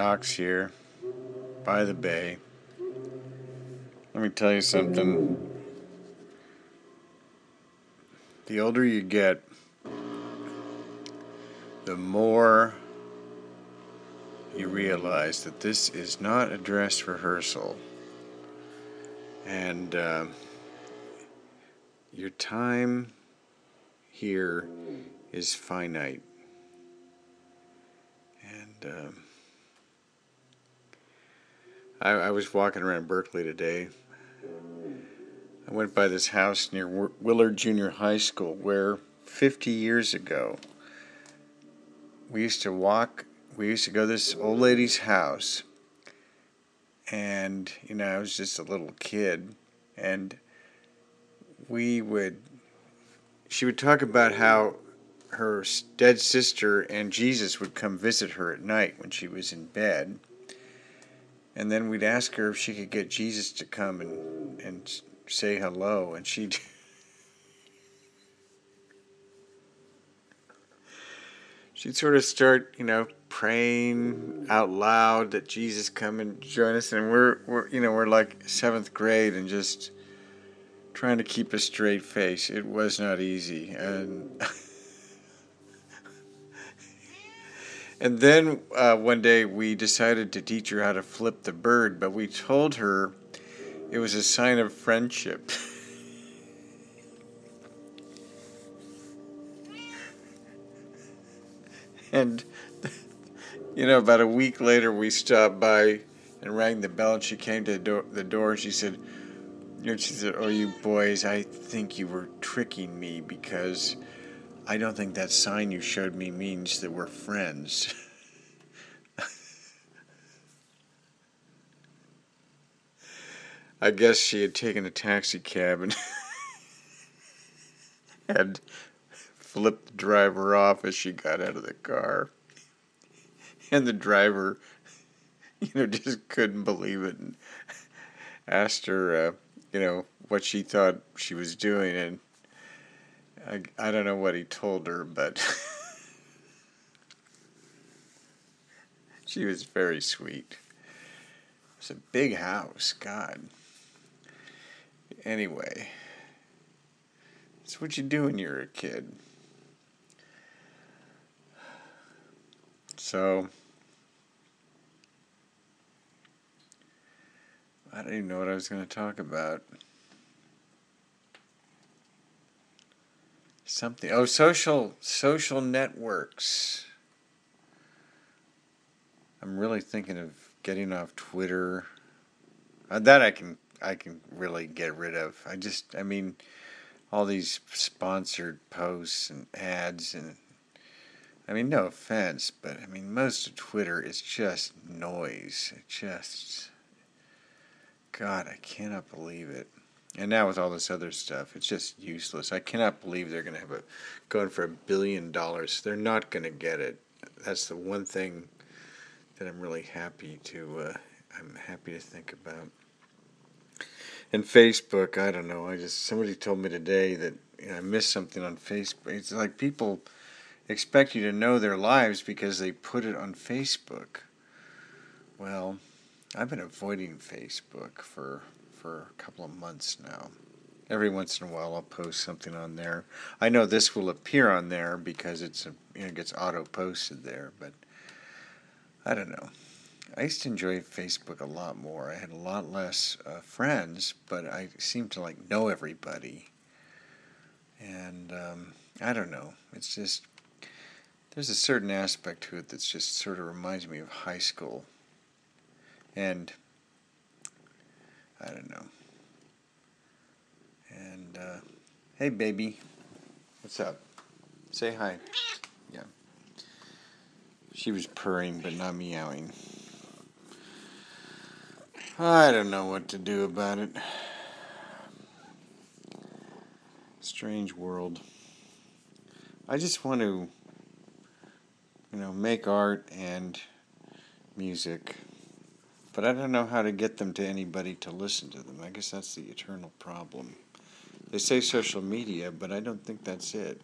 Knox here by the bay. Let me tell you something. The older you get, the more you realize that this is not a dress rehearsal. And uh, your time here is finite. And um, I, I, was walking around Berkeley today. I went by this house near Willard Junior High School where 50 years ago we used to walk, we used to go to this old lady's house. And, you know, I was just a little kid. And we would, she would talk about how her dead sister and Jesus would come visit her at night when she was in bed. And then we'd ask her if she could get Jesus to come and, and say hello. And she'd. she'd sort of start, you know, praying out loud that Jesus come and join us. And we're, we're you know, we're like seventh grade and just trying to keep a straight face. It was not easy. And. And then uh, one day we decided to teach her how to flip the bird, but we told her it was a sign of friendship. and, you know, about a week later we stopped by and rang the bell, and she came to the door, the door and she said, you know, she said, Oh, you boys, I think you were tricking me because I don't think that sign you showed me means that we're friends. I guess she had taken a taxi cab and had flipped the driver off as she got out of the car. And the driver, you know, just couldn't believe it and asked her, uh, you know, what she thought she was doing. And I, I don't know what he told her, but she was very sweet. It's a big house, God. Anyway, it's what you do when you're a kid. So, I don't even know what I was going to talk about. Something. Oh, social social networks. I'm really thinking of getting off Twitter. Uh, that I can I can really get rid of. I just I mean all these sponsored posts and ads and I mean no offense, but I mean most of Twitter is just noise. It just God, I cannot believe it. And now with all this other stuff, it's just useless. I cannot believe they're going to have a going for a billion dollars. They're not going to get it. That's the one thing that I'm really happy to. Uh, I'm happy to think about. And Facebook, I don't know. I just somebody told me today that you know, I missed something on Facebook. It's like people expect you to know their lives because they put it on Facebook. Well, I've been avoiding Facebook for for a couple of months now. Every once in a while, I'll post something on there. I know this will appear on there because it's a, you know it gets auto posted there, but I don't know. I used to enjoy Facebook a lot more. I had a lot less uh, friends, but I seemed to like know everybody. And um, I don't know. It's just there's a certain aspect to it that's just sort of reminds me of high school. And I don't know. And uh, hey, baby, what's up? Say hi. Yeah. She was purring, but not meowing. I don't know what to do about it. Strange world. I just want to, you know, make art and music but I don't know how to get them to anybody to listen to them. I guess that's the eternal problem. They say social media, but I don't think that's it.